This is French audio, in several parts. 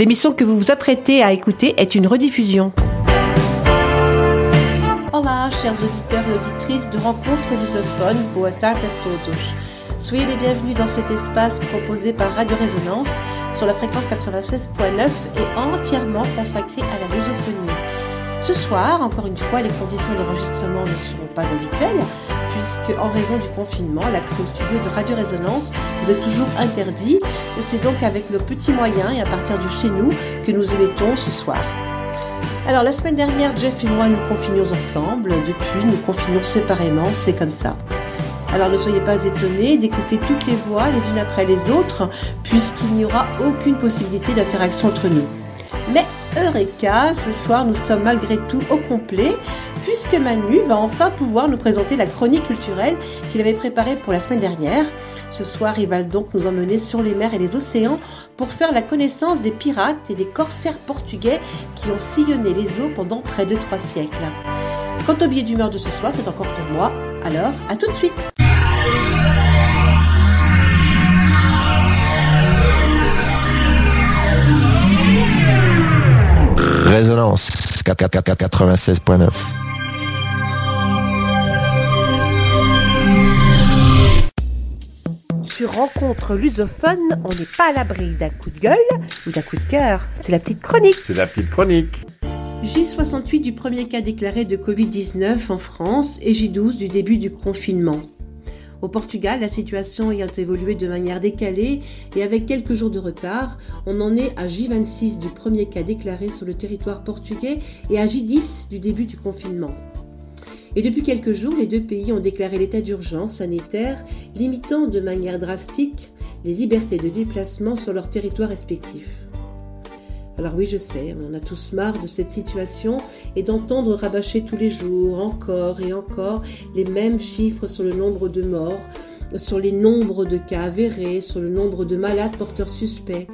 L'émission que vous vous apprêtez à écouter est une rediffusion. Hola, chers auditeurs et auditrices de Rencontres lusophones, boa tarde. Soyez les bienvenus dans cet espace proposé par Radio Résonance sur la fréquence 96.9 et entièrement consacré à la lusophonie. Ce soir, encore une fois, les conditions d'enregistrement ne seront pas habituelles, puisque en raison du confinement, l'accès au studio de Radio Résonance vous est toujours interdit. C'est donc avec nos petits moyens et à partir de chez nous que nous émettons ce soir. Alors la semaine dernière, Jeff et moi nous confinions ensemble. Depuis, nous confinons séparément. C'est comme ça. Alors ne soyez pas étonnés d'écouter toutes les voix les unes après les autres, puisqu'il n'y aura aucune possibilité d'interaction entre nous. Mais Eureka, ce soir nous sommes malgré tout au complet, puisque Manu va enfin pouvoir nous présenter la chronique culturelle qu'il avait préparée pour la semaine dernière. Ce soir, il va donc nous emmener sur les mers et les océans pour faire la connaissance des pirates et des corsaires portugais qui ont sillonné les eaux pendant près de trois siècles. Quant au billet d'humeur de ce soir, c'est encore pour moi. Alors, à tout de suite Résonance 96.9. Rencontre lusophone, on n'est pas à l'abri d'un coup de gueule ou d'un coup de cœur. C'est la petite chronique. C'est la petite chronique. J68 du premier cas déclaré de Covid-19 en France et J12 du début du confinement. Au Portugal, la situation ayant évolué de manière décalée et avec quelques jours de retard, on en est à J26 du premier cas déclaré sur le territoire portugais et à J10 du début du confinement. Et depuis quelques jours, les deux pays ont déclaré l'état d'urgence sanitaire, limitant de manière drastique les libertés de déplacement sur leur territoire respectif. Alors oui, je sais, on en a tous marre de cette situation et d'entendre rabâcher tous les jours, encore et encore, les mêmes chiffres sur le nombre de morts, sur les nombres de cas avérés, sur le nombre de malades porteurs suspects.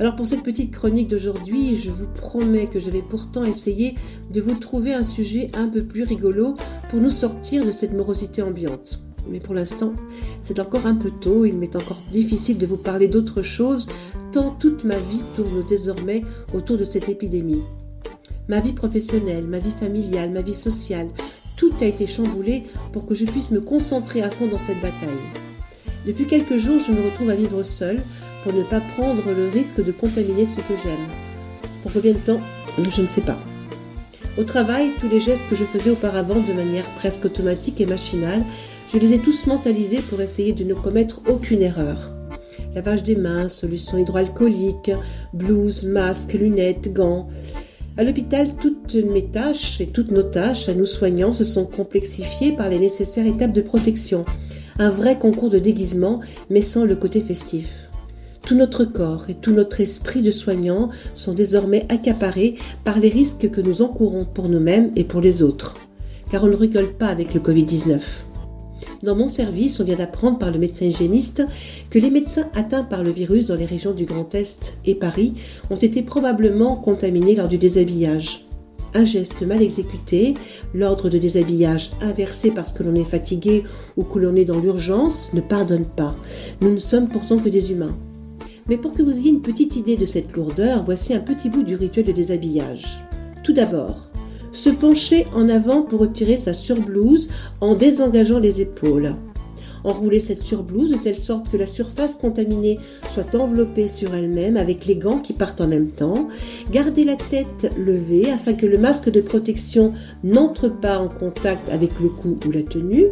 Alors pour cette petite chronique d'aujourd'hui, je vous promets que je vais pourtant essayer de vous trouver un sujet un peu plus rigolo pour nous sortir de cette morosité ambiante. Mais pour l'instant, c'est encore un peu tôt, il m'est encore difficile de vous parler d'autre chose, tant toute ma vie tourne désormais autour de cette épidémie. Ma vie professionnelle, ma vie familiale, ma vie sociale, tout a été chamboulé pour que je puisse me concentrer à fond dans cette bataille. Depuis quelques jours, je me retrouve à vivre seule pour ne pas prendre le risque de contaminer ce que j'aime. Pour combien de temps? Je ne sais pas. Au travail, tous les gestes que je faisais auparavant de manière presque automatique et machinale je les ai tous mentalisés pour essayer de ne commettre aucune erreur. Lavage des mains, solution hydroalcoolique, blouse, masque, lunettes, gants. À l'hôpital, toutes mes tâches et toutes nos tâches à nous soignants se sont complexifiées par les nécessaires étapes de protection. Un vrai concours de déguisement, mais sans le côté festif. Tout notre corps et tout notre esprit de soignants sont désormais accaparés par les risques que nous encourons pour nous-mêmes et pour les autres. Car on ne rigole pas avec le Covid-19. Dans mon service, on vient d'apprendre par le médecin hygiéniste que les médecins atteints par le virus dans les régions du Grand Est et Paris ont été probablement contaminés lors du déshabillage. Un geste mal exécuté, l'ordre de déshabillage inversé parce que l'on est fatigué ou que l'on est dans l'urgence, ne pardonne pas. Nous ne sommes pourtant que des humains. Mais pour que vous ayez une petite idée de cette lourdeur, voici un petit bout du rituel de déshabillage. Tout d'abord, se pencher en avant pour retirer sa surblouse en désengageant les épaules. Enrouler cette surblouse de telle sorte que la surface contaminée soit enveloppée sur elle-même avec les gants qui partent en même temps. Garder la tête levée afin que le masque de protection n'entre pas en contact avec le cou ou la tenue.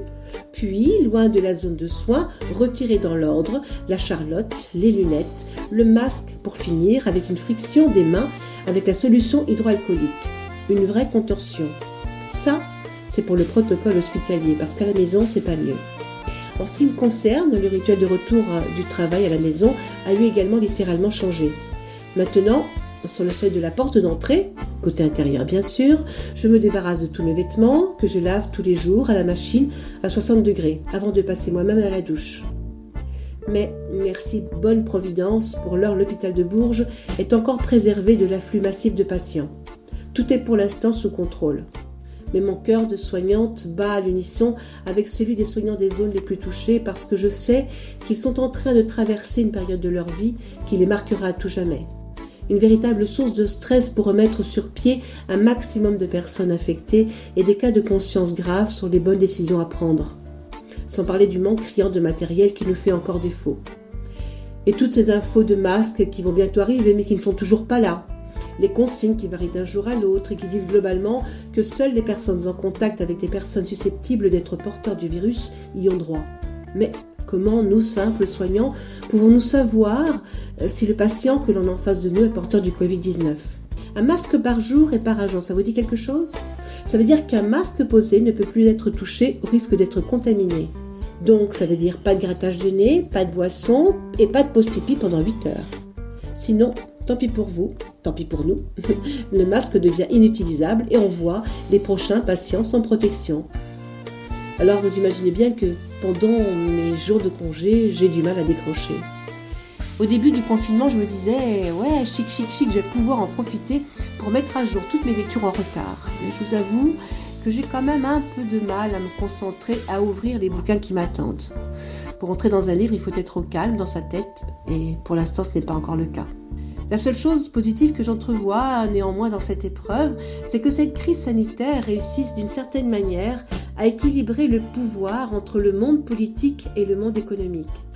Puis, loin de la zone de soins, retirer dans l'ordre la charlotte, les lunettes, le masque pour finir avec une friction des mains avec la solution hydroalcoolique une vraie contorsion. Ça, c'est pour le protocole hospitalier, parce qu'à la maison, c'est pas mieux. En ce qui me concerne, le rituel de retour du travail à la maison a lui également littéralement changé. Maintenant, sur le seuil de la porte d'entrée, côté intérieur bien sûr, je me débarrasse de tous mes vêtements que je lave tous les jours à la machine à 60 degrés avant de passer moi-même à la douche. Mais merci bonne providence, pour l'heure l'hôpital de Bourges est encore préservé de l'afflux massif de patients. Tout est pour l'instant sous contrôle. Mais mon cœur de soignante bat à l'unisson avec celui des soignants des zones les plus touchées parce que je sais qu'ils sont en train de traverser une période de leur vie qui les marquera à tout jamais. Une véritable source de stress pour remettre sur pied un maximum de personnes infectées et des cas de conscience graves sur les bonnes décisions à prendre. Sans parler du manque criant de matériel qui nous fait encore défaut. Et toutes ces infos de masques qui vont bientôt arriver mais qui ne sont toujours pas là. Les consignes qui varient d'un jour à l'autre et qui disent globalement que seules les personnes en contact avec des personnes susceptibles d'être porteurs du virus y ont droit. Mais comment nous, simples soignants, pouvons-nous savoir euh, si le patient que l'on a en face de nous est porteur du Covid-19 un masque par jour et par agent, ça vous dit quelque chose? Ça veut dire qu'un masque posé ne peut plus être touché au risque d'être contaminé. Donc ça veut dire pas de grattage de nez, pas de boisson et pas de pause pipi pendant 8 heures. Sinon, tant pis pour vous, tant pis pour nous, le masque devient inutilisable et on voit les prochains patients sans protection. Alors vous imaginez bien que pendant mes jours de congé, j'ai du mal à décrocher. Au début du confinement, je me disais, ouais, chic, chic, chic, je vais pouvoir en profiter pour mettre à jour toutes mes lectures en retard. Mais je vous avoue que j'ai quand même un peu de mal à me concentrer, à ouvrir les bouquins qui m'attendent. Pour entrer dans un livre, il faut être au calme dans sa tête, et pour l'instant, ce n'est pas encore le cas. La seule chose positive que j'entrevois néanmoins dans cette épreuve, c'est que cette crise sanitaire réussisse d'une certaine manière à équilibrer le pouvoir entre le monde politique et le monde économique.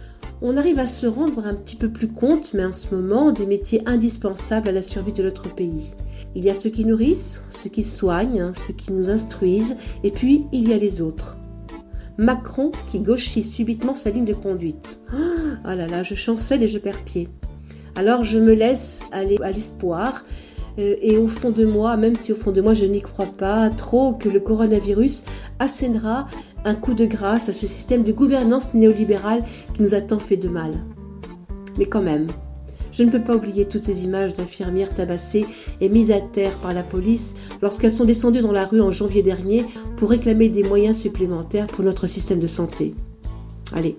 On arrive à se rendre un petit peu plus compte, mais en ce moment, des métiers indispensables à la survie de notre pays. Il y a ceux qui nourrissent, ceux qui soignent, ceux qui nous instruisent, et puis il y a les autres. Macron qui gauchit subitement sa ligne de conduite. Ah là là, je chancelle et je perds pied. Alors je me laisse aller à l'espoir, euh, et au fond de moi, même si au fond de moi je n'y crois pas trop, que le coronavirus assénera un coup de grâce à ce système de gouvernance néolibérale qui nous a tant fait de mal. Mais quand même, je ne peux pas oublier toutes ces images d'infirmières tabassées et mises à terre par la police lorsqu'elles sont descendues dans la rue en janvier dernier pour réclamer des moyens supplémentaires pour notre système de santé. Allez,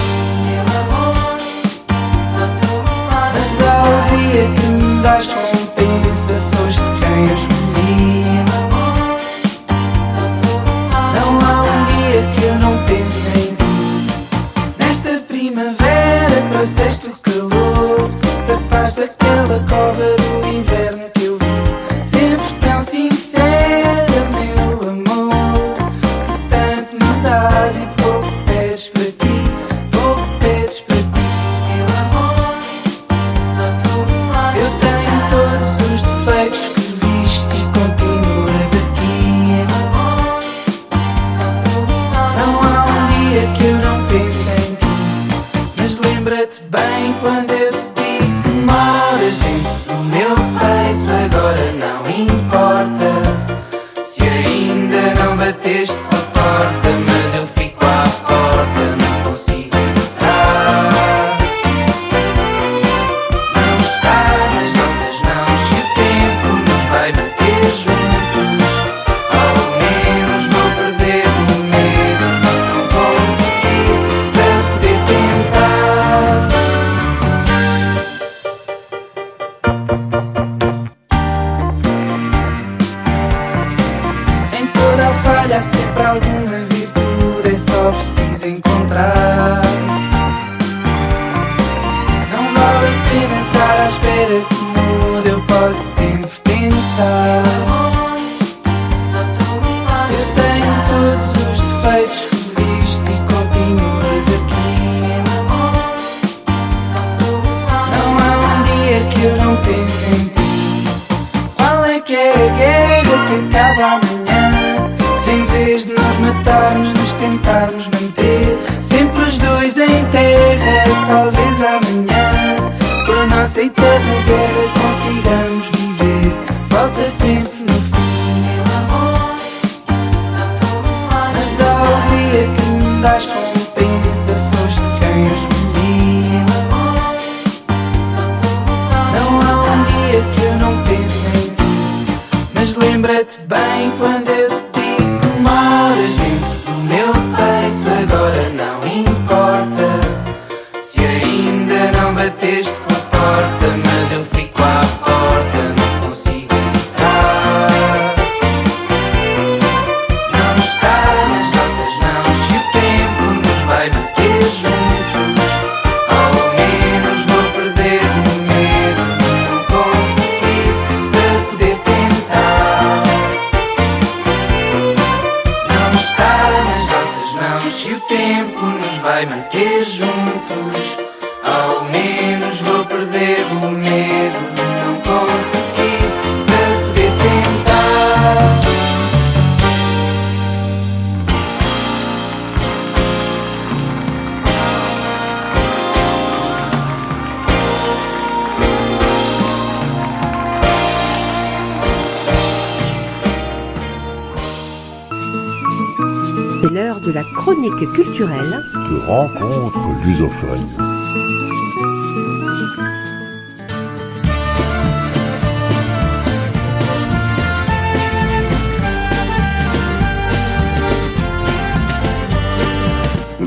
tem sentido Qual é que é a guerra que acaba amanhã? Se em vez de nos matarmos nos tentarmos manter Sempre os dois em terra, talvez amanhã Por nossa eterna guerra consigamos viver. Falta sempre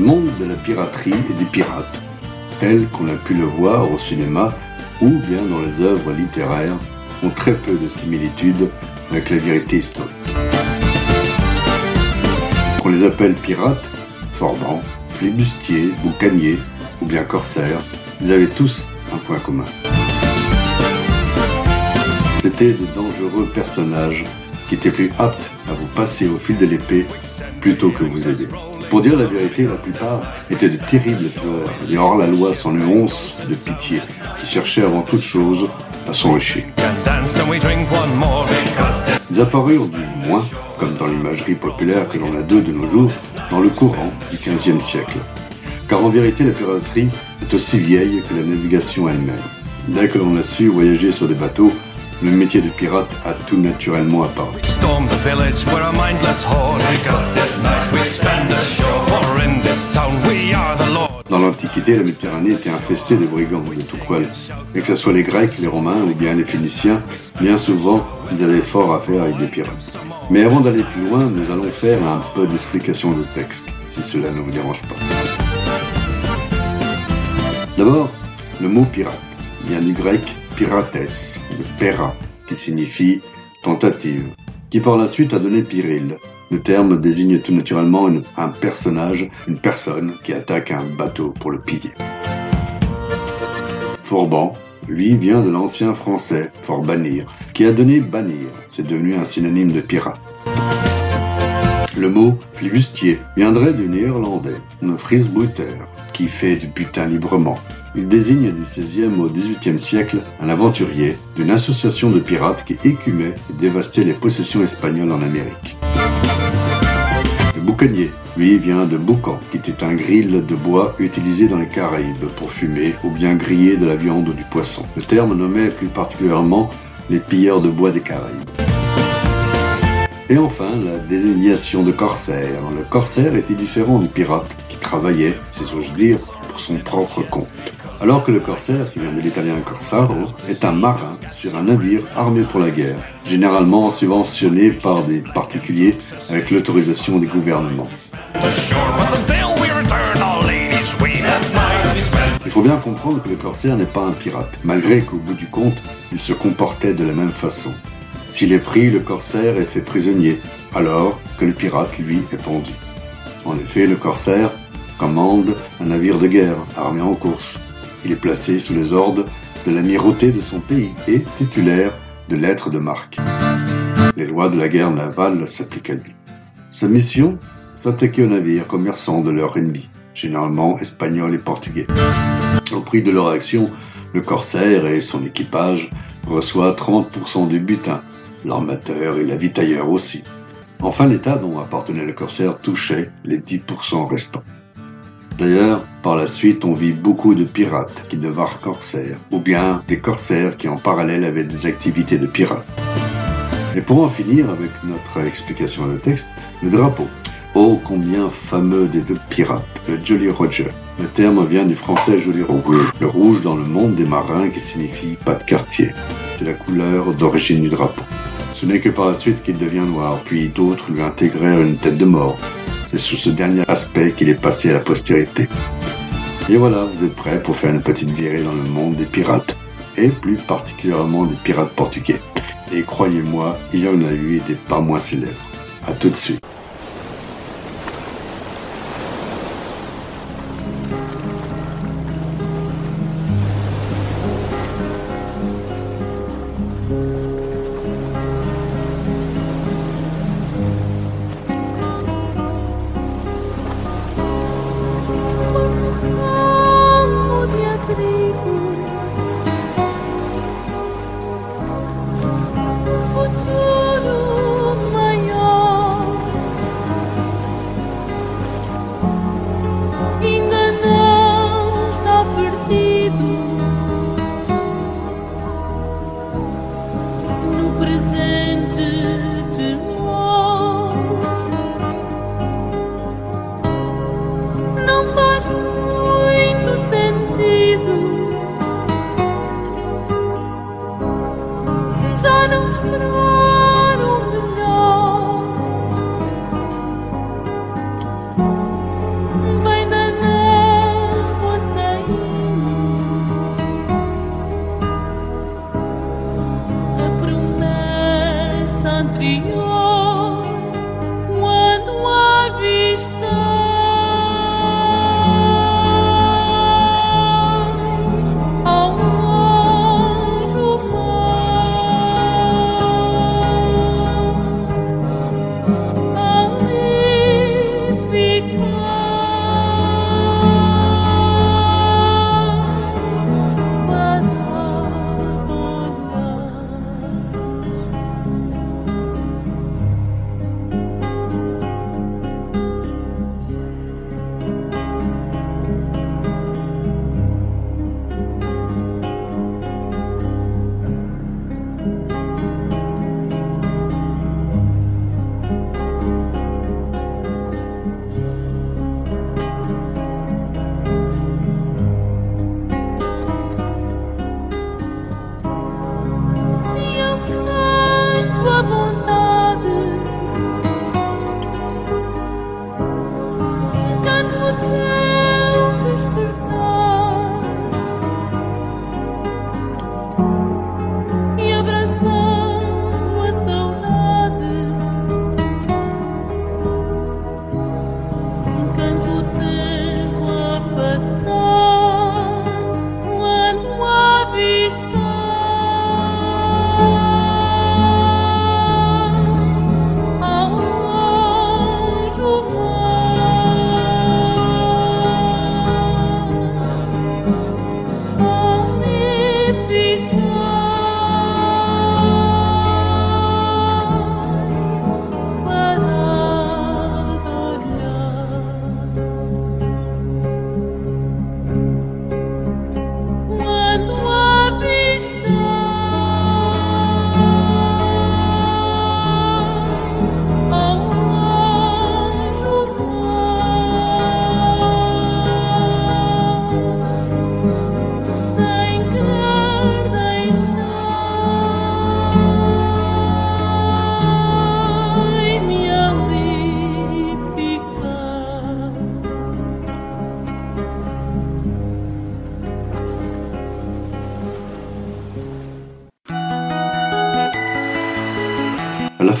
monde de la piraterie et des pirates, tel qu'on a pu le voir au cinéma ou bien dans les œuvres littéraires, ont très peu de similitudes avec la vérité historique. Qu'on les appelle pirates, forbans, flibustiers, boucaniers ou bien corsaires, ils avaient tous un point commun. C'étaient de dangereux personnages qui étaient plus aptes à vous passer au fil de l'épée plutôt que vous aider. Pour dire la vérité, la plupart étaient de terribles tueurs, des hors-la-loi sans une de pitié, qui cherchaient avant toute chose à s'enrichir. Ils apparurent du moins, comme dans l'imagerie populaire que l'on a d'eux de nos jours, dans le courant du XVe siècle. Car en vérité, la piraterie est aussi vieille que la navigation elle-même. Dès que l'on a su voyager sur des bateaux, le métier de pirate a tout naturellement lords. Dans l'Antiquité, la Méditerranée était infestée de brigands de tout poil. Et que ce soit les Grecs, les Romains ou bien les Phéniciens, bien souvent, ils avaient fort à faire avec des pirates. Mais avant d'aller plus loin, nous allons faire un peu d'explication de texte, si cela ne vous dérange pas. D'abord, le mot pirate vient du grec pirates, de pera, qui signifie tentative, qui par la suite a donné Pyrrhille. Le terme désigne tout naturellement un personnage, une personne qui attaque un bateau pour le piller. Forban, lui, vient de l'ancien français forbannir, qui a donné bannir. C'est devenu un synonyme de pirate. Le mot flibustier viendrait du néerlandais, un frisbruiter, qui fait du butin librement. Il désigne du XVIe au XVIIIe siècle un aventurier d'une association de pirates qui écumait et dévastait les possessions espagnoles en Amérique. Le boucanier, lui, vient de boucan, qui était un grill de bois utilisé dans les Caraïbes pour fumer ou bien griller de la viande ou du poisson. Le terme nommait plus particulièrement les pilleurs de bois des Caraïbes. Et enfin, la désignation de corsaire. Le corsaire était différent du pirate qui travaillait, si j'ose dire, pour son propre compte. Alors que le corsaire, qui vient de l'italien corsaro, est un marin sur un navire armé pour la guerre, généralement subventionné par des particuliers avec l'autorisation des gouvernements. Il faut bien comprendre que le corsaire n'est pas un pirate, malgré qu'au bout du compte, il se comportait de la même façon. S'il est pris, le corsaire est fait prisonnier, alors que le pirate, lui, est pendu. En effet, le corsaire commande un navire de guerre armé en course. Il est placé sous les ordres de l'amirauté de son pays et titulaire de lettres de marque. Les lois de la guerre navale s'appliquent à lui. Sa mission S'attaquer aux navires commerçants de leur ennemi, généralement espagnols et portugais. Au prix de leur action, le corsaire et son équipage reçoivent 30% du butin, l'armateur et l'avitailleur aussi. Enfin, l'État dont appartenait le corsaire touchait les 10% restants. D'ailleurs, par la suite, on vit beaucoup de pirates qui devinrent corsaires, ou bien des corsaires qui en parallèle avaient des activités de pirates. Et pour en finir avec notre explication de texte, le drapeau. Oh, combien fameux des deux pirates, le Jolly Roger. Le terme vient du français Jolly Rouge, le rouge dans le monde des marins qui signifie pas de quartier. C'est la couleur d'origine du drapeau. Ce n'est que par la suite qu'il devient noir, puis d'autres lui intégrèrent une tête de mort. C'est sous ce dernier aspect qu'il est passé à la postérité. Et voilà, vous êtes prêts pour faire une petite virée dans le monde des pirates, et plus particulièrement des pirates portugais. Et croyez-moi, il y en a eu des pas moins célèbres. À tout de suite.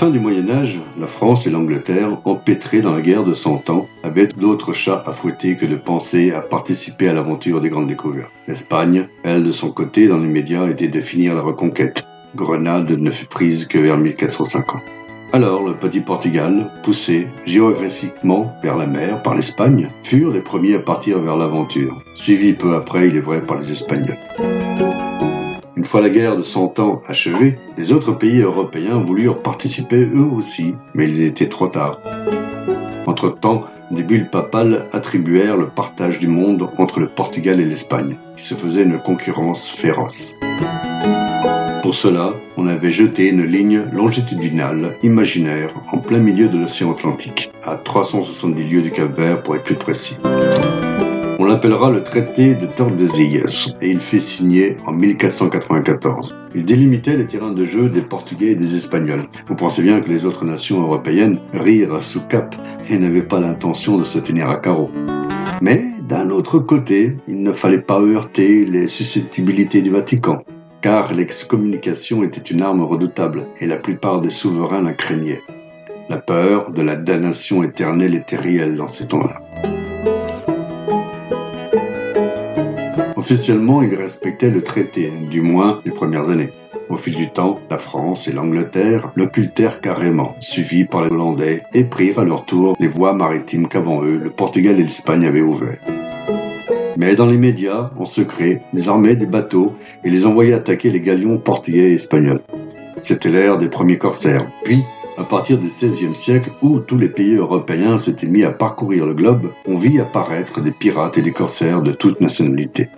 Fin du Moyen Âge, la France et l'Angleterre, empêtrées dans la guerre de Cent Ans, avaient d'autres chats à fouetter que de penser à participer à l'aventure des grandes découvertes. L'Espagne, elle de son côté, dans les médias, était de finir la reconquête. Grenade ne fut prise que vers 1450. Alors, le petit Portugal, poussé géographiquement vers la mer par l'Espagne, furent les premiers à partir vers l'aventure, suivis peu après, il est vrai, par les Espagnols. Une fois la guerre de Cent Ans achevée, les autres pays européens voulurent participer eux aussi, mais il était trop tard. Entre-temps, des bulles papales attribuèrent le partage du monde entre le Portugal et l'Espagne, qui se faisait une concurrence féroce. Pour cela, on avait jeté une ligne longitudinale imaginaire en plein milieu de l'océan Atlantique, à 370 lieues du Cap Vert pour être plus précis. On l'appellera le traité de Tordesillas et il fut signé en 1494. Il délimitait les terrains de jeu des Portugais et des Espagnols. Vous pensez bien que les autres nations européennes rirent sous cap et n'avaient pas l'intention de se tenir à carreau. Mais d'un autre côté, il ne fallait pas heurter les susceptibilités du Vatican, car l'excommunication était une arme redoutable et la plupart des souverains la craignaient. La peur de la damnation éternelle était réelle dans ces temps-là. Officiellement, il respectait le traité, du moins les premières années. Au fil du temps, la France et l'Angleterre l'occultèrent carrément, suivis par les Hollandais, et prirent à leur tour les voies maritimes qu'avant eux, le Portugal et l'Espagne avaient ouvertes. Mais dans les médias, en secret, les armaient des bateaux et les envoyaient attaquer les galions portugais et espagnols. C'était l'ère des premiers corsaires. Puis, à partir du XVIe siècle, où tous les pays européens s'étaient mis à parcourir le globe, on vit apparaître des pirates et des corsaires de toutes nationalités.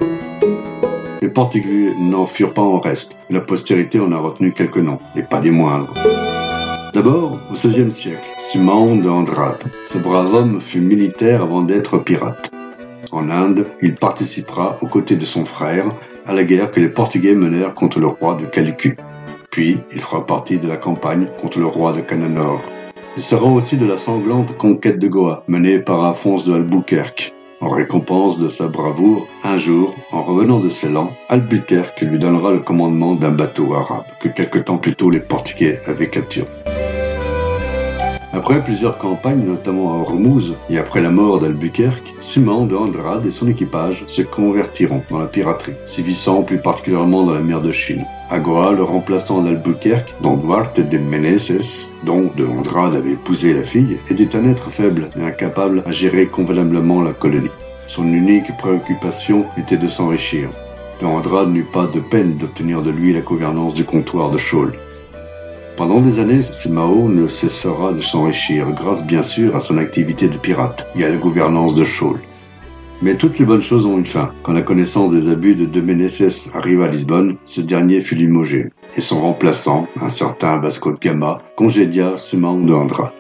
Les Portugais n'en furent pas en reste. La postérité en a retenu quelques noms, et pas des moindres. D'abord, au XVIe siècle, Simon de Andrade. Ce brave homme fut militaire avant d'être pirate. En Inde, il participera aux côtés de son frère à la guerre que les Portugais menèrent contre le roi de Calicut. Puis, il fera partie de la campagne contre le roi de Cananor. Il sera aussi de la sanglante conquête de Goa, menée par Alphonse de Albuquerque. En récompense de sa bravoure, un jour, en revenant de Ceylan, Albuquerque lui donnera le commandement d'un bateau arabe que quelque temps plus tôt les Portugais avaient capturé. Après plusieurs campagnes, notamment à Hormuz, et après la mort d'Albuquerque, Simon de Andrade et son équipage se convertiront dans la piraterie, sévissant plus particulièrement dans la mer de Chine. À Goa, le remplaçant d'Albuquerque, dont Duarte de Meneses, dont de Andrade avait épousé la fille, était un être faible et incapable à gérer convenablement la colonie. Son unique préoccupation était de s'enrichir. De Andrade n'eut pas de peine d'obtenir de lui la gouvernance du comptoir de Chaul. Pendant des années, Simao ne cessera de s'enrichir, grâce bien sûr à son activité de pirate et à la gouvernance de Chaul. Mais toutes les bonnes choses ont une fin. Quand la connaissance des abus de Menezes arriva à Lisbonne, ce dernier fut limogé, et son remplaçant, un certain Vasco de Gama, congédia Simão de Andrade.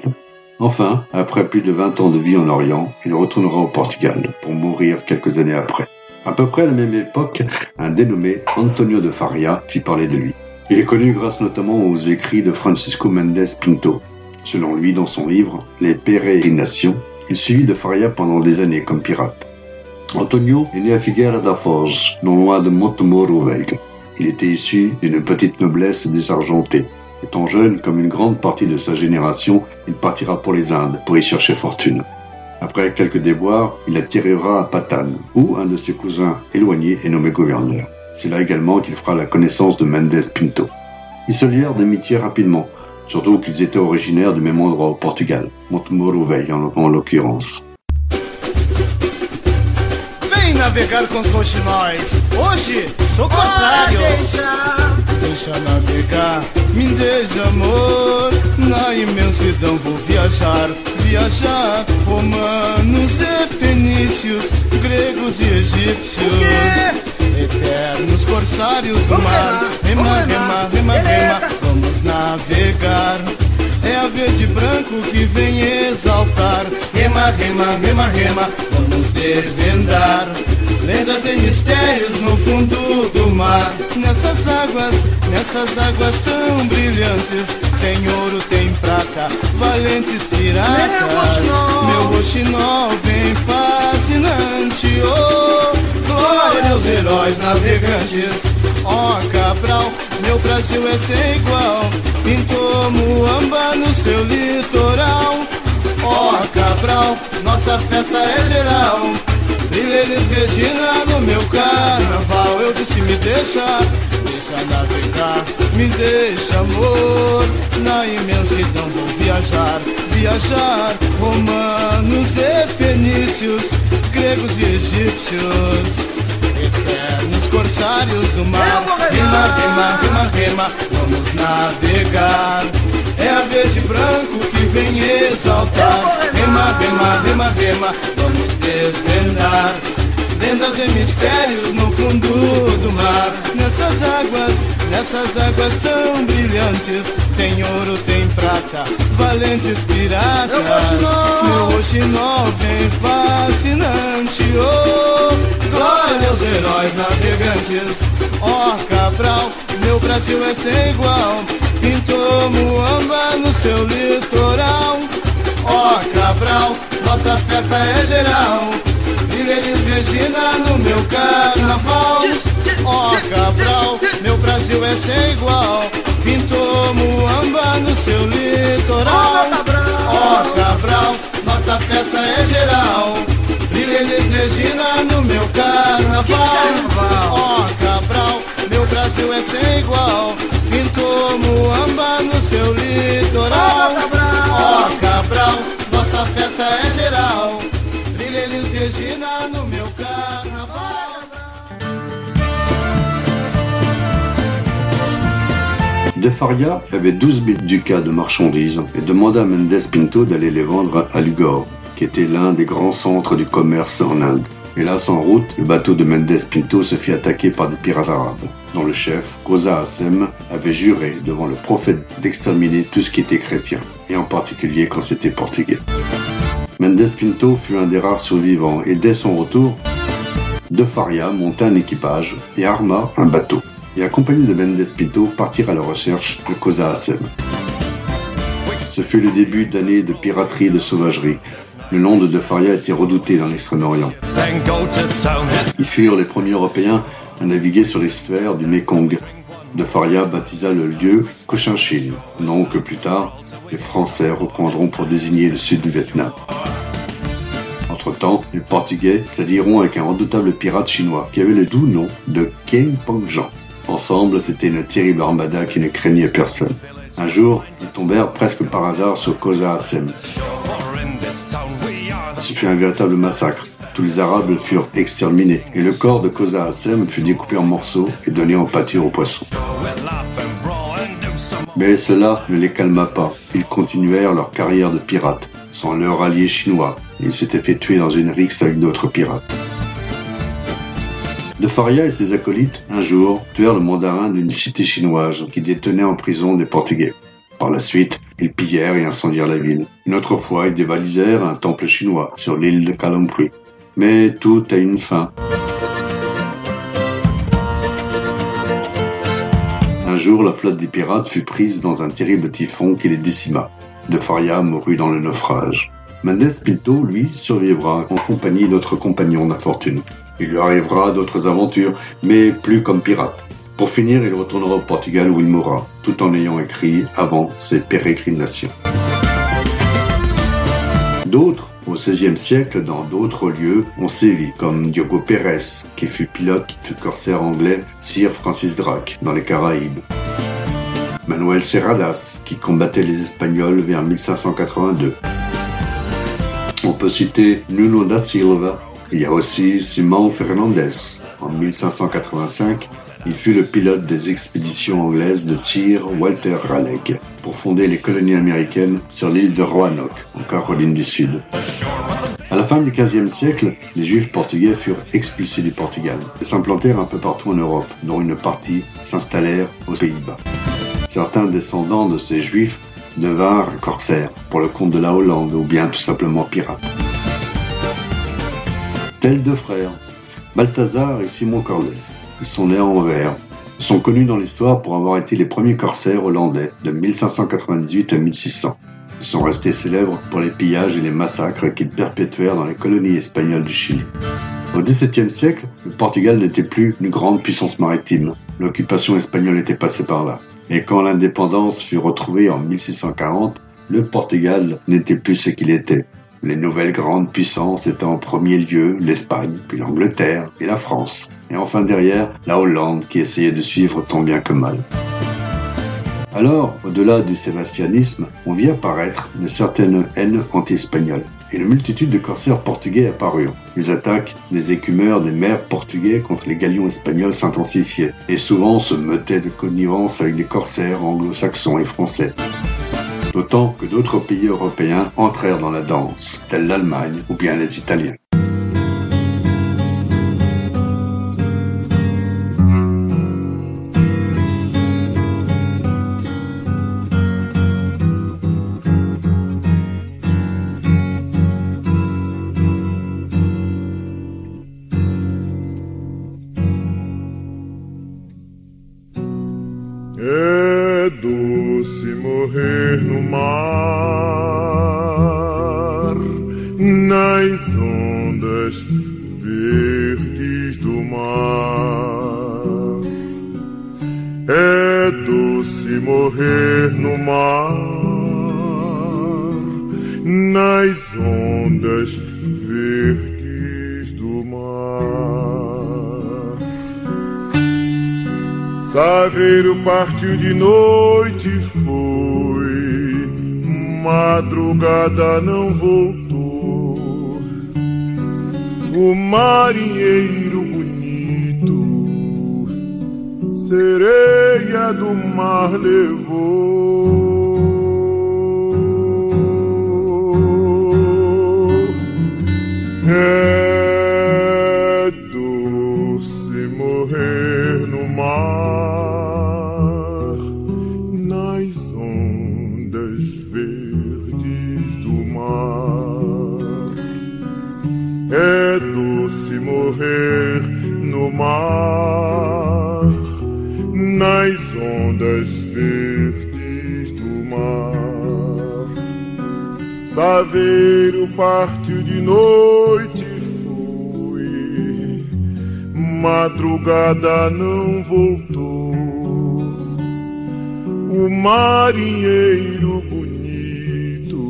Enfin, après plus de 20 ans de vie en Orient, il retournera au Portugal, pour mourir quelques années après. À peu près à la même époque, un dénommé Antonio de Faria fit parler de lui. Il est connu grâce notamment aux écrits de Francisco Mendes Pinto. Selon lui, dans son livre Les Pérégrinations, il suivit de Faria pendant des années comme pirate. Antonio est né à Figueira da Foz, non loin de Montemoro. Il était issu d'une petite noblesse désargentée. Étant jeune, comme une grande partie de sa génération, il partira pour les Indes pour y chercher fortune. Après quelques déboires, il atterrira à Patane, où un de ses cousins éloignés est nommé gouverneur. C'est là également qu'il fera la connaissance de Mendes Pinto. Ils se lièrent d'amitié rapidement, surtout qu'ils étaient originaires du même endroit au Portugal, Montemoro Velho en, en l'occurrence. Navegar com os roxinóis. Hoje sou corsário. deixa, deixa navegar, me deixa amor. Na imensidão vou viajar, viajar. Romanos e fenícios, gregos e egípcios. Eternos corsários do mar. Rema, rema, rema, rema. Vamos navegar. É a verde e branco que vem exaltar. Rema, rema, rema, rema. Vamos desvendar lendas e mistérios no fundo do mar. Nessas águas, nessas águas tão brilhantes, tem ouro, tem prata, valentes piratas. Meu roxinol vem fascinante, oh, glória aos heróis navegantes. Ó Cabral, meu Brasil é sem igual. Pintou muamba no seu litoral. Ó Cabral, nossa festa é geral. Brilha Elis Regina no meu carnaval. Eu disse me deixa, deixa navegar, me deixa amor. Na imensidão vou viajar, viajar. Romanos e fenícios, gregos e egípcios. Eternos corsários do mar. Rima, rima, rima, rima Vamos navegar. É a verde e branco que vem exaltar. Rima, rima, rima, rima Vamos desvendar Lendas e mistérios no fundo do mar. Nessas águas, nessas águas tão brilhantes Tem ouro, tem prata, valentes piratas. Meu roxinol vem fascinante Oh, glória aos heróis navegantes. Ó Cabral, meu Brasil é sem igual. Pintou Muamba no seu litoral. Ó Cabral, nossa festa é geral Elis Regina no meu carnaval. Ó Cabral, meu Brasil é sem igual. Pintou Muamba no seu litoral. Ó Cabral, nossa festa é geral. Brilha Elis Regina no meu carnaval. Ó Cabral, meu Brasil é sem igual. Pintou Muamba no seu litoral. Ó Cabral, nossa festa é geral De Faria avait 12 000 ducats de marchandises et demanda à Mendes Pinto d'aller les vendre à Lugor, qui était l'un des grands centres du commerce en Inde. Hélas, en route, le bateau de Mendes Pinto se fit attaquer par des pirates arabes, dont le chef, Koza Hassem, avait juré devant le prophète d'exterminer tout ce qui était chrétien, et en particulier quand c'était portugais. Mendes Pinto fut un des rares survivants, et dès son retour, De Faria monta un équipage et arma un bateau, et accompagné de Mendes Pinto partirent à la recherche de Koza Hassem. Ce fut le début d'années de piraterie et de sauvagerie. Le nom de De Faria était redouté dans l'Extrême-Orient. Ils furent les premiers Européens à naviguer sur les sphères du Mekong. De Faria baptisa le lieu Cochinchine, nom que plus tard les Français reprendront pour désigner le sud du Vietnam. Entre-temps, les Portugais s'allieront avec un redoutable pirate chinois qui avait le doux nom de Ken Pengjan. Ensemble, c'était une terrible armada qui ne craignait personne. Un jour, ils tombèrent presque par hasard sur Koza Hassem. Ce fut un véritable massacre. Tous les Arabes furent exterminés et le corps de Koza Hassem fut découpé en morceaux et donné en pâture aux poissons. Mais cela ne les calma pas. Ils continuèrent leur carrière de pirates, sans leur allié chinois. Ils s'étaient fait tuer dans une rixe avec d'autres pirates. De Faria et ses acolytes, un jour, tuèrent le mandarin d'une cité chinoise qui détenait en prison des Portugais. Par la suite, ils pillèrent et incendièrent la ville. Une autre fois, ils dévalisèrent un temple chinois sur l'île de Kalampui. Mais tout a une fin. Un jour, la flotte des pirates fut prise dans un terrible typhon qui les décima. De Faria mourut dans le naufrage. Mendes Pinto, lui, survivra en compagnie d'autres compagnons d'infortune. Il lui arrivera d'autres aventures, mais plus comme pirate. Pour finir, il retournera au Portugal où il mourra, tout en ayant écrit avant ses pérégrinations. D'autres, au XVIe siècle, dans d'autres lieux, ont sévi, comme Diogo Pérez, qui fut pilote du corsaire anglais Sir Francis Drake dans les Caraïbes. Manuel Serradas, qui combattait les Espagnols vers 1582. On peut citer Nuno da Silva. Il y a aussi Simão Fernandes. En 1585, il fut le pilote des expéditions anglaises de Sir Walter Raleigh pour fonder les colonies américaines sur l'île de Roanoke, en Caroline du Sud. À la fin du XVe siècle, les Juifs portugais furent expulsés du Portugal et s'implantèrent un peu partout en Europe, dont une partie s'installèrent aux Pays-Bas. Certains descendants de ces Juifs devinrent corsaires pour le compte de la Hollande ou bien tout simplement pirates. Tels deux frères, Balthazar et Simon Cordes, ils sont nés à Anvers. Ils sont connus dans l'histoire pour avoir été les premiers corsaires hollandais de 1598 à 1600. Ils sont restés célèbres pour les pillages et les massacres qu'ils perpétuèrent dans les colonies espagnoles du Chili. Au XVIIe siècle, le Portugal n'était plus une grande puissance maritime. L'occupation espagnole était passée par là. Et quand l'indépendance fut retrouvée en 1640, le Portugal n'était plus ce qu'il était. Les nouvelles grandes puissances étaient en premier lieu l'Espagne, puis l'Angleterre et la France. Et enfin derrière, la Hollande qui essayait de suivre tant bien que mal. Alors, au-delà du sébastianisme, on vit apparaître une certaine haine anti-espagnole. Et une multitude de corsaires portugais apparurent. Les attaques des écumeurs des mers portugais contre les galions espagnols s'intensifiaient, et souvent se meutaient de connivence avec des corsaires anglo-saxons et français. D'autant que d'autres pays européens entrèrent dans la danse, tels l'Allemagne ou bien les Italiens. Nas ondas verdes do mar. É doce morrer no mar, nas ondas verdes do mar. Saveiro partiu de noite foi, madrugada não voltou. O marinheiro bonito, sereia do mar levou. É Saveiro partiu de noite foi, madrugada não voltou. O marinheiro bonito,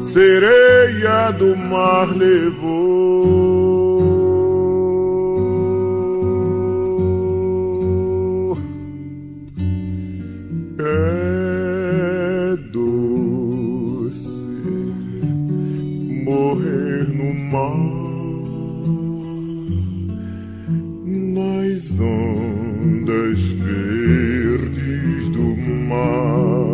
sereia do mar levou. Ondas verdes do mar.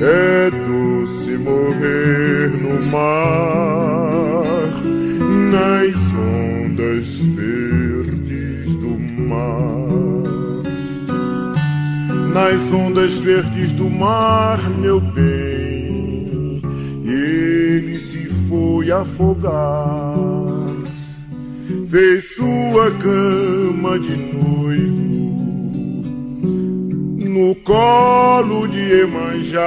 É doce morrer no mar, nas ondas verdes do mar. Nas ondas verdes do mar, meu bem, ele se foi afogar. Fez sua cama de noivo no colo de Emanjá.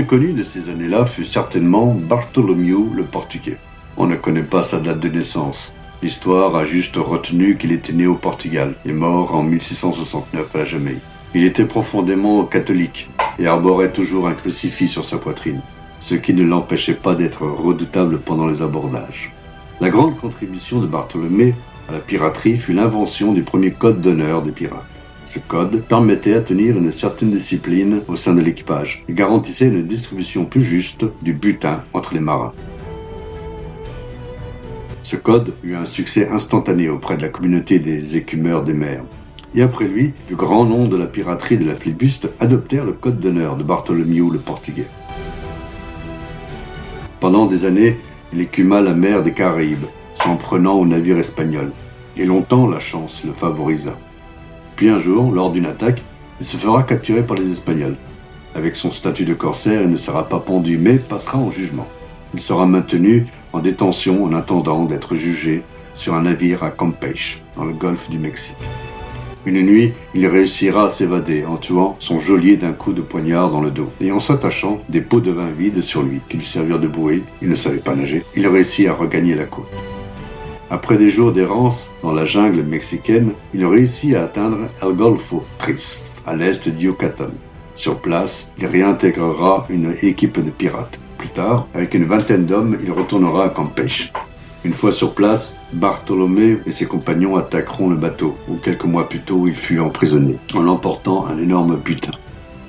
Plus connus de ces années-là fut certainement Bartholomew le Portugais. On ne connaît pas sa date de naissance. L'histoire a juste retenu qu'il était né au Portugal et mort en 1669 à Jamaïque. Il était profondément catholique et arborait toujours un crucifix sur sa poitrine, ce qui ne l'empêchait pas d'être redoutable pendant les abordages. La grande contribution de Bartholomé à la piraterie fut l'invention du premier code d'honneur des pirates. Ce code permettait à tenir une certaine discipline au sein de l'équipage et garantissait une distribution plus juste du butin entre les marins. Ce code eut un succès instantané auprès de la communauté des écumeurs des mers. Et après lui, le grand nom de la piraterie de la flibuste adoptèrent le code d'honneur de Bartholomew le Portugais. Pendant des années, il écuma la mer des Caraïbes, s'en prenant aux navires espagnols, et longtemps la chance le favorisa. Puis un jour, lors d'une attaque, il se fera capturer par les Espagnols. Avec son statut de corsaire, il ne sera pas pendu, mais passera en jugement. Il sera maintenu en détention en attendant d'être jugé sur un navire à Campeche, dans le golfe du Mexique. Une nuit, il réussira à s'évader en tuant son geôlier d'un coup de poignard dans le dos. Et en s'attachant des pots de vin vides sur lui qui lui servirent de bouée, il ne savait pas nager, il réussit à regagner la côte. Après des jours d'errance dans la jungle mexicaine, il réussit à atteindre El Golfo Triste, à l'est du Yucatan. Sur place, il réintégrera une équipe de pirates. Plus tard, avec une vingtaine d'hommes, il retournera à Campeche. Une fois sur place, Bartholomé et ses compagnons attaqueront le bateau, où quelques mois plus tôt il fut emprisonné, en emportant un énorme butin.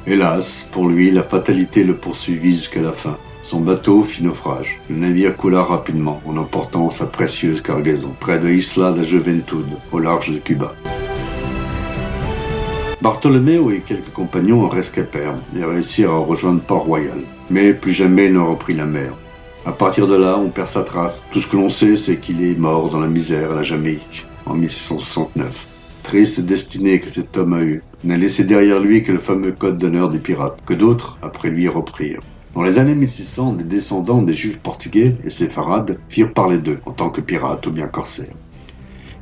Hélas, pour lui, la fatalité le poursuivit jusqu'à la fin. Son bateau fit naufrage. Le navire coula rapidement en emportant sa précieuse cargaison près de Isla de Juventud, au large de Cuba. Bartholoméo et quelques compagnons rescapèrent et réussirent à rejoindre Port-Royal. Mais plus jamais il ne reprit la mer. À partir de là, on perd sa trace. Tout ce que l'on sait, c'est qu'il est mort dans la misère à la Jamaïque en 1669. Triste destinée que cet homme a eue, n'a laissé derrière lui que le fameux code d'honneur des pirates, que d'autres, après lui, reprirent. Dans les années 1600, des descendants des juifs portugais et séfarades firent parler d'eux en tant que pirates ou bien corsaires.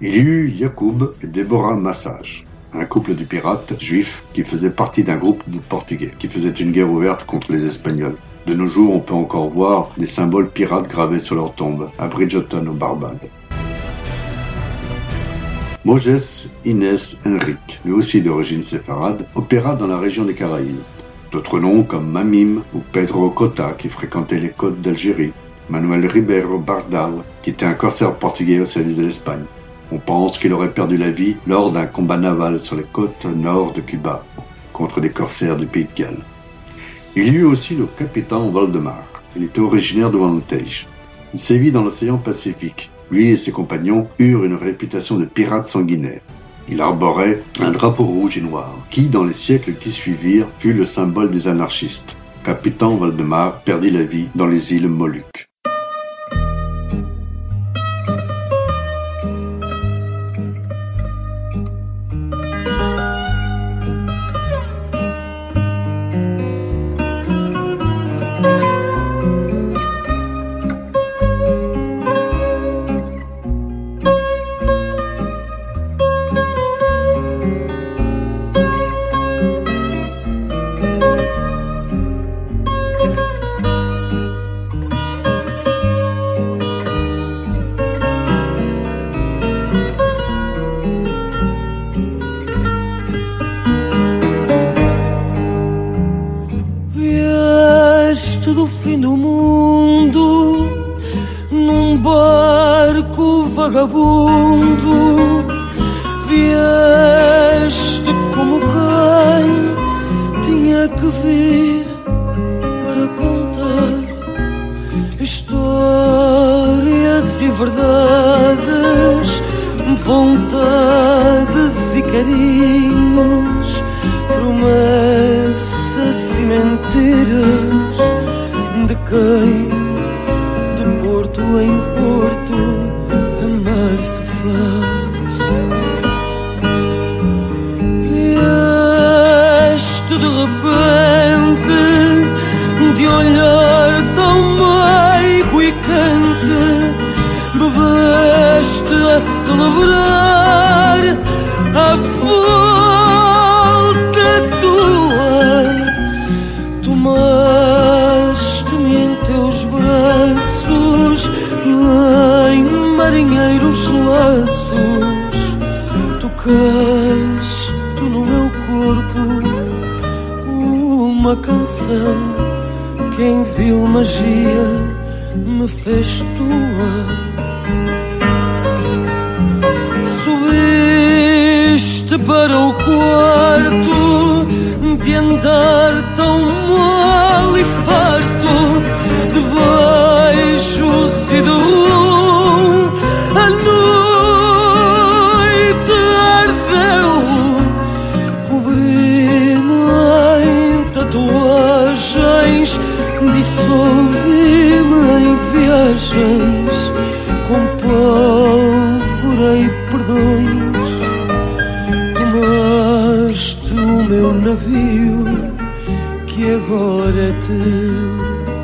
Il y eut Yacoub et Déborah Massage, un couple de pirates juifs qui faisait partie d'un groupe de portugais qui faisait une guerre ouverte contre les Espagnols. De nos jours, on peut encore voir des symboles pirates gravés sur leur tombe, à Bridgeton au Barbade. Moges Inès Henrique, lui aussi d'origine séfarade, opéra dans la région des Caraïbes. D'autres noms comme Mamim ou Pedro Cota qui fréquentait les côtes d'Algérie, Manuel Ribeiro Bardal qui était un corsaire portugais au service de l'Espagne. On pense qu'il aurait perdu la vie lors d'un combat naval sur les côtes nord de Cuba contre des corsaires du pays de Galles. Il y eut aussi le capitaine Valdemar. Il était originaire de Vantage. Il sévit dans l'océan Pacifique. Lui et ses compagnons eurent une réputation de pirates sanguinaires. Il arborait un drapeau rouge et noir, qui, dans les siècles qui suivirent, fut le symbole des anarchistes. Capitaine Valdemar perdit la vie dans les îles Moluques. Vagabundo. Vieste como quem tinha que vir para contar histórias e verdades, vontades e carinhos, promessas celebrar a volta tua. Tomaste-me em teus braços em marinheiros laços. Tocaste no meu corpo uma canção que em vil magia me fez tua. Para o quarto de andar tão mal e farto de beijos e de rum. A noite ardeu, cobri-me em tatuagens, dissolvi-me em viagens, meu navio, que agora é teu.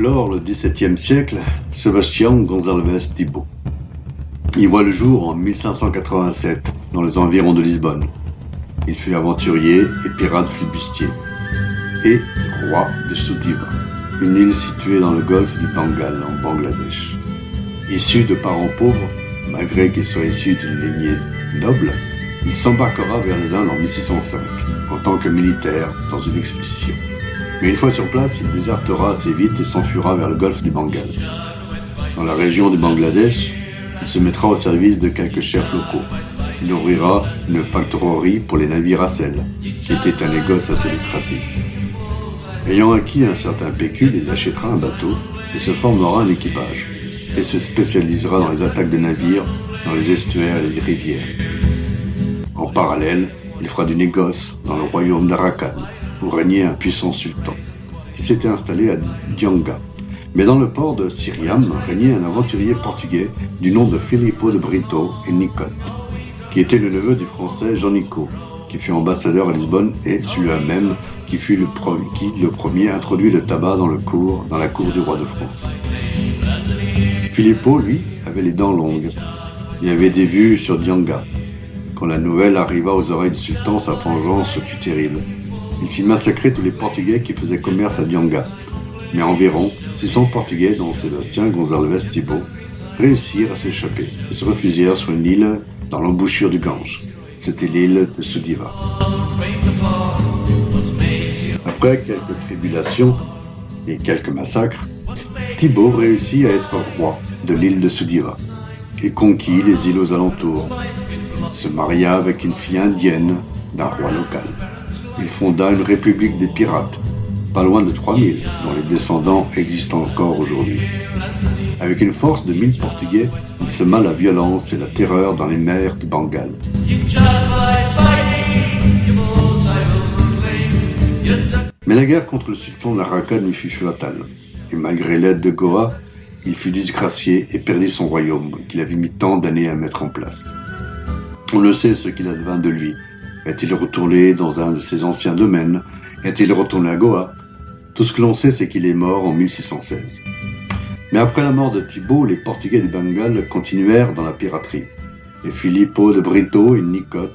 Le XVIIe siècle, Sébastien Gonzalez Thibault. Il voit le jour en 1587, dans les environs de Lisbonne. Il fut aventurier et pirate flibustier, et roi de Sudiva, une île située dans le golfe du Bengale, en Bangladesh. Issu de parents pauvres, malgré qu'il soit issu d'une lignée noble, il s'embarquera vers les Indes en 1605, en tant que militaire dans une expédition. Mais une fois sur place, il désertera assez vite et s'enfuira vers le golfe du Bengale. Dans la région du Bangladesh, il se mettra au service de quelques chefs locaux. Il ouvrira une factorerie pour les navires à sel, qui était un négoce assez lucratif. Ayant acquis un certain pécule, il achètera un bateau et se formera un équipage, et se spécialisera dans les attaques de navires dans les estuaires et les rivières. En parallèle, il fera du négoce dans le royaume d'Arakan, où régnait un puissant sultan, qui s'était installé à Dianga. Mais dans le port de Syriam régnait un aventurier portugais du nom de Filippo de Brito et Nicotte, qui était le neveu du français Jean Nicot, qui fut ambassadeur à Lisbonne et celui-là même qui fut le, qui, le premier introduit le tabac dans, le cour, dans la cour du roi de France. Filippo, lui, avait les dents longues. Il avait des vues sur Dianga. Quand la nouvelle arriva aux oreilles du sultan, sa vengeance fut terrible. Il fit massacrer tous les Portugais qui faisaient commerce à Dianga. Mais environ 600 Portugais, dont Sébastien Gonzalez Thibault, réussirent à s'échapper et se refugièrent sur une île dans l'embouchure du Gange. C'était l'île de Sudiva. Après quelques tribulations et quelques massacres, Thibault réussit à être roi de l'île de Sudiva. Il conquit les îles aux alentours, se maria avec une fille indienne d'un roi local. Il fonda une république des pirates, pas loin de 3000, dont les descendants existent encore aujourd'hui. Avec une force de 1000 Portugais, il sema la violence et la terreur dans les mers du Bengale. Mais la guerre contre le sultan d'Arakan lui fut fatale, et malgré l'aide de Goa, il fut disgracié et perdit son royaume, qu'il avait mis tant d'années à mettre en place. On ne sait ce qu'il advint de lui. Est-il retourné dans un de ses anciens domaines Est-il retourné à Goa Tout ce que l'on sait, c'est qu'il est mort en 1616. Mais après la mort de Thibault, les Portugais du Bengale continuèrent dans la piraterie. Et Filippo de Brito et Nicotte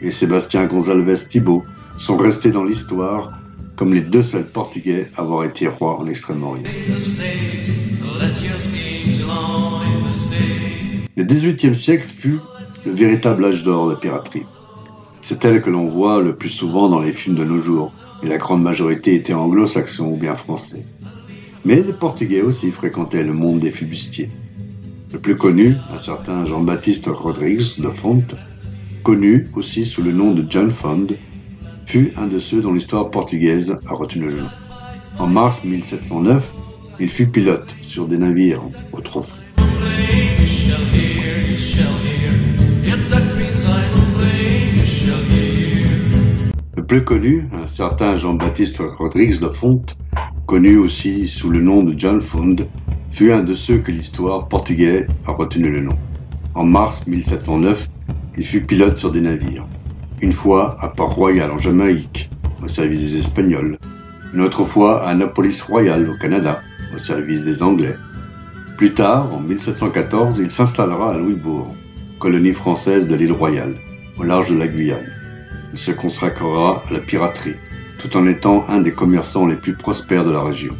et Sébastien Gonzalez Thibault sont restés dans l'histoire comme les deux seuls Portugais à avoir été rois en Extrême-Orient. Le XVIIIe siècle fut le véritable âge d'or de la piraterie. C'est elle que l'on voit le plus souvent dans les films de nos jours, et la grande majorité était anglo-saxon ou bien français. Mais des Portugais aussi fréquentaient le monde des flibustiers. Le plus connu, un certain Jean-Baptiste Rodrigues de Fonte, connu aussi sous le nom de John Fond, fut un de ceux dont l'histoire portugaise a retenu le nom. En mars 1709, il fut pilote sur des navires autrefois. Le plus connu, un certain Jean-Baptiste Rodrigues de Fonte, connu aussi sous le nom de John Fond, fut un de ceux que l'histoire portugaise a retenu le nom. En mars 1709, il fut pilote sur des navires. Une fois à Port-Royal en Jamaïque, au service des Espagnols. Une autre fois à Annapolis Royal au Canada, au service des Anglais. Plus tard, en 1714, il s'installera à Louisbourg, colonie française de l'île Royale, au large de la Guyane. Il se consacrera à la piraterie, tout en étant un des commerçants les plus prospères de la région.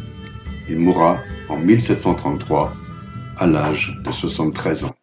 Il mourra en 1733, à l'âge de 73 ans.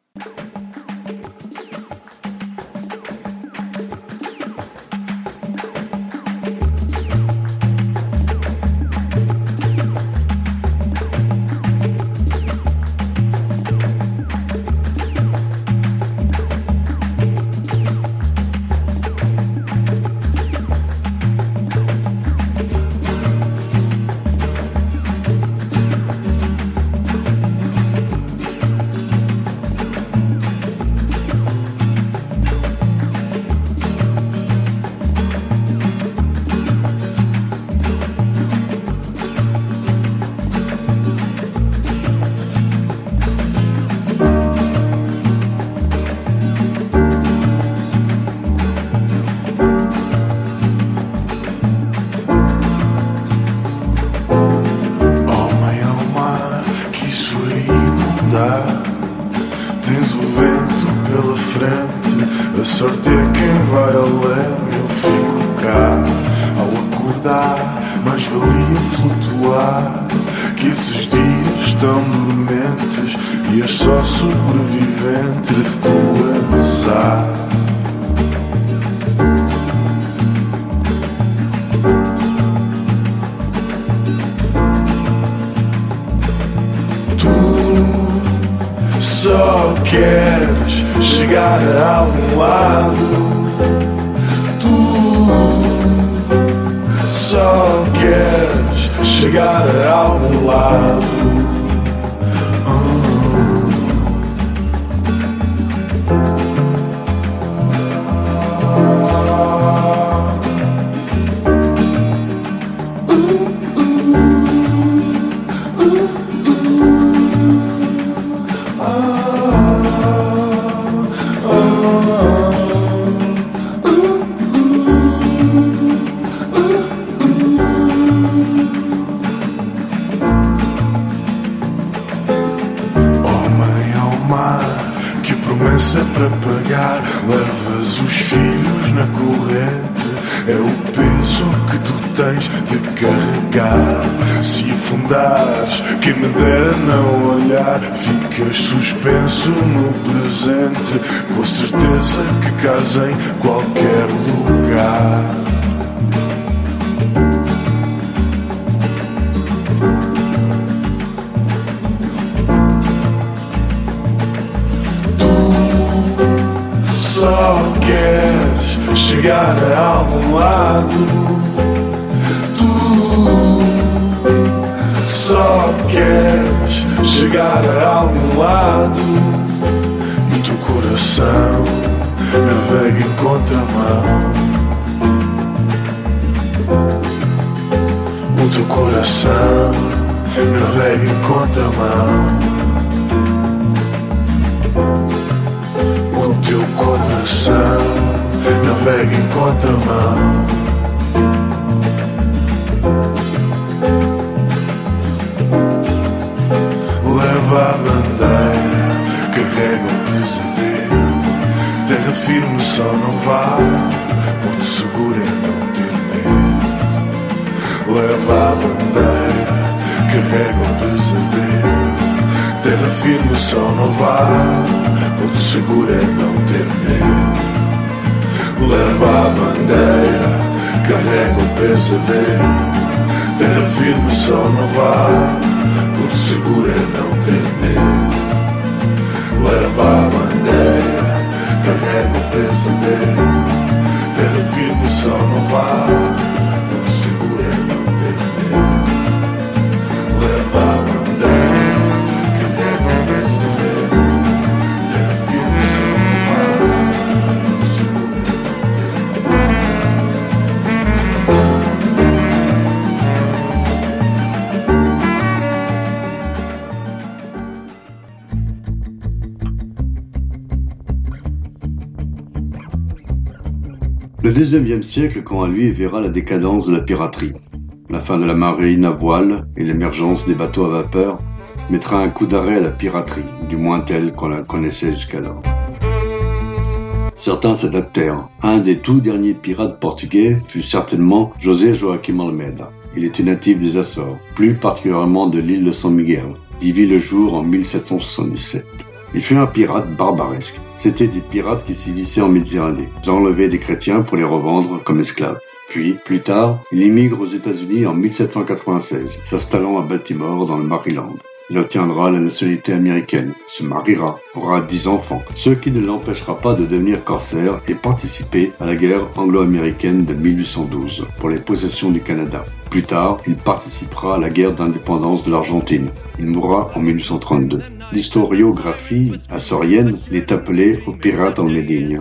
Ooh. Ficas suspenso no presente, com certeza que casa em qualquer lugar. só queres chegar a algum em contramão. O teu coração navega em contramão. O teu coração navega em contramão. Leva a bandeira, carrega o pesadelo. Firme só não vá, porto seguro é não ter medo. Leva a bandeira, carrega o pesadelo. Terra firme só não vá, porto seguro é não ter medo. Leva a bandeira, carrega o pesadelo. Terra firme só não vá, porque seguro é não ter medo. Leva a bandeira, Peguei l'ego pesa dentro, per só no sono. 19e siècle, quant à lui, verra la décadence de la piraterie. La fin de la marine à voile et l'émergence des bateaux à vapeur mettra un coup d'arrêt à la piraterie, du moins telle qu'on la connaissait jusqu'alors. Certains s'adaptèrent. Un des tout derniers pirates portugais fut certainement José Joaquim Almeida. Il était natif des Açores, plus particulièrement de l'île de San Miguel. Vit le jour en 1777. Il fut un pirate barbaresque. C'étaient des pirates qui sévissaient en Méditerranée. Ils enlevaient des chrétiens pour les revendre comme esclaves. Puis, plus tard, il immigre aux États-Unis en 1796, s'installant à Baltimore dans le Maryland. Il obtiendra la nationalité américaine, se mariera, aura dix enfants, ce qui ne l'empêchera pas de devenir corsaire et participer à la guerre anglo-américaine de 1812 pour les possessions du Canada. Plus tard, il participera à la guerre d'indépendance de l'Argentine. Il mourra en 1832. L'historiographie açorienne l'est appelée au pirate en Médigne.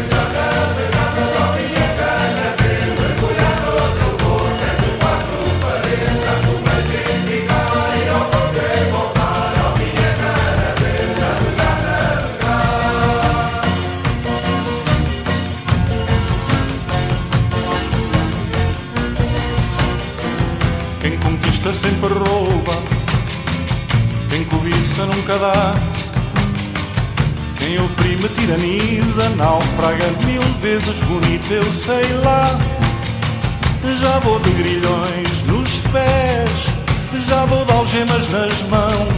cobiça nunca dá. Quem oprime tiraniza Naufraga mil vezes bonito Eu sei lá. Já vou de grilhões nos pés Já vou de algemas nas mãos.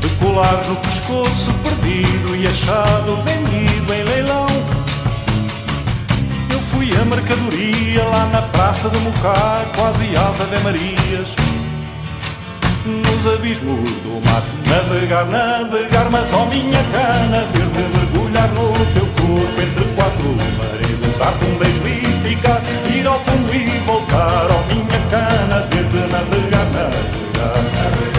De colar no pescoço perdido E achado vendido em leilão. Eu fui a mercadoria lá na praça de Mocá, quase às Ave Marias. Nos abismos do mar, navegar, navegar, mas ó minha cana, verde mergulhar no teu corpo entre quatro paredes, dar-te um beijo e ficar, ir ao fundo e voltar, ó minha cana, verde navegar, navegar, navegar,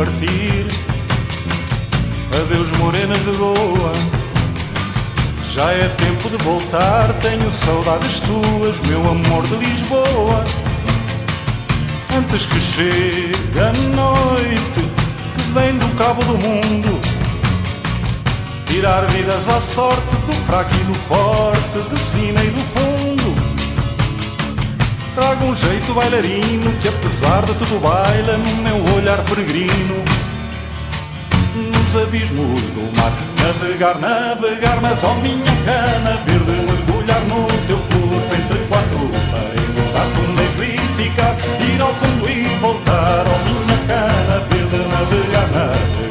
partir. Adeus, morenas de Goa. Já é tempo de voltar. Tenho saudades tuas, meu amor de Lisboa. Antes que chegue a noite que vem do cabo do mundo. Tirar vidas à sorte do fraco e do forte, de cima e do fundo. Trago um jeito bailarino que apesar de tudo baila no meu olhar peregrino. Nos abismos do mar Navegar, navegar, mas ó minha cana verde Mergulhar no teu corpo entre quatro paredes Dar-te um beijo e ficar Ir ao fundo e voltar Ó minha cana verde navegar Navegar,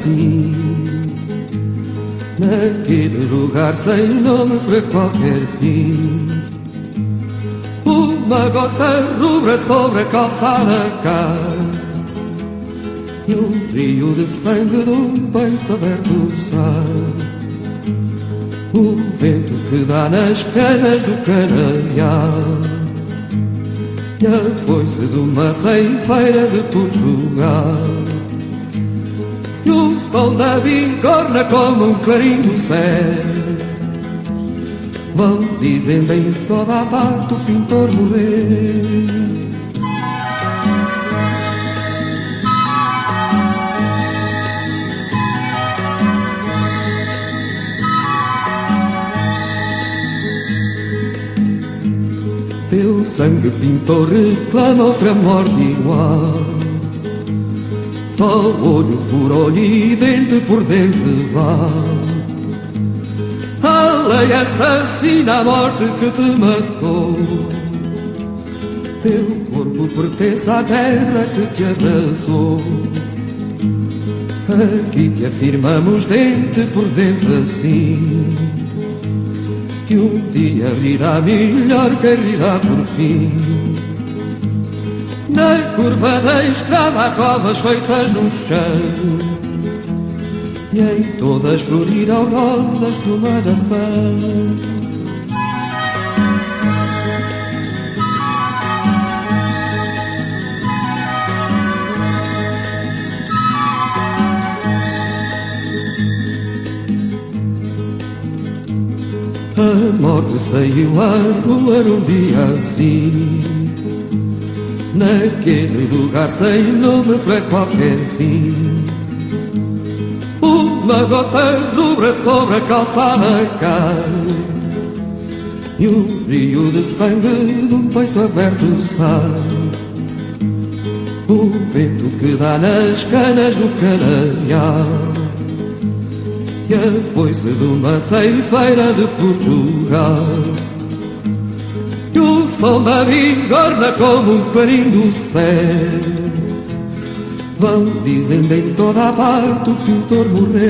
assim Naquele lugar sem nome para qualquer fim Uma gota rubra sobre a calçada cai E um rio de sangue de um peito aberto sai o vento que dá nas canas do canavial E a foice de uma ceifeira de Portugal sol da bigorna como um clarim do céu. Vão dizendo em toda a parte o pintor morreu Teu sangue pintor reclama outra morte igual Só olho por olho e dente por dente vá. A lei assassina a morte que te matou. Teu corpo pertence à terra que te abraçou. Aqui te afirmamos dente por dente assim. Que um dia rirá melhor que rirá por fim. Na curva da estrada covas feitas no chão. E em todas florirão rosas do maração A morte saiu à rua num dia assim Naquele lugar sem nome para qualquer fim. Uma gota rubra sobre a calçada cai. E um rio de sangue de um peito aberto sai. O vento que dá nas canas do canavial e a foice de uma ceifeira de Portugal E o sol da bigorna como um clarim do céu Vão dizendo em toda a parte o pintor morreu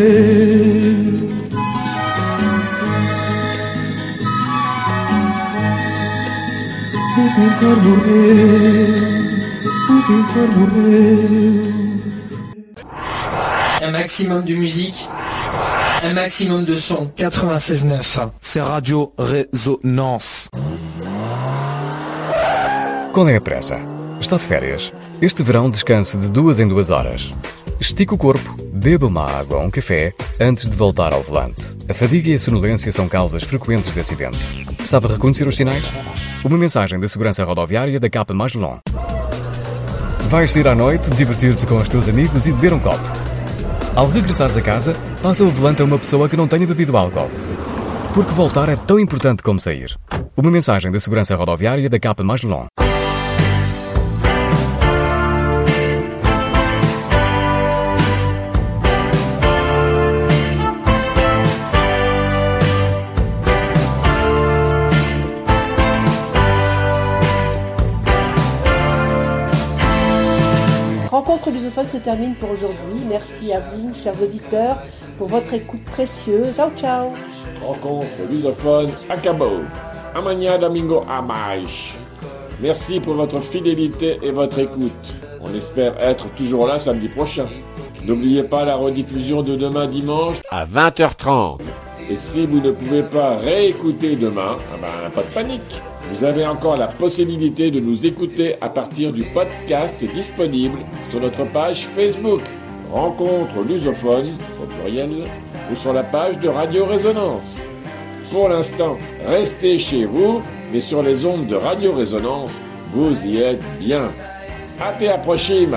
O pintor morreu, o pintor morreu Un maximum de musique, un maximum de son. 96.9, c'est Radio Résonance. Qual é a pressa? Está de férias. Este verão descanse de duas em duas horas. Estique o corpo, beba uma água ou um café antes de voltar ao volante. A fadiga e a sonolência são causas frequentes de acidente. Sabe reconhecer os sinais? Uma mensagem da Segurança Rodoviária da Capa Mais Long. Vais sair à noite, divertir-te com os teus amigos e beber um copo. Ao regressares a casa, passa o volante a uma pessoa que não tenha bebido álcool. Porque voltar é tão importante como sair. Uma mensagem da Segurança Rodoviária da Capa Mais Long. Se termine pour aujourd'hui. Merci à vous, chers auditeurs, pour votre écoute précieuse. Ciao, ciao. Rencontre lusophone à Cabo. Amanhã domingo a mais. Merci pour votre fidélité et votre écoute. On espère être toujours là samedi prochain. N'oubliez pas la rediffusion de demain dimanche à 20h30. Et si vous ne pouvez pas réécouter demain, ah ben, pas de panique. Vous avez encore la possibilité de nous écouter à partir du podcast disponible sur notre page Facebook. Rencontre lusophone, au pluriel, ou sur la page de Radio Résonance. Pour l'instant, restez chez vous, mais sur les ondes de Radio Résonance, vous y êtes bien. Até a prochaine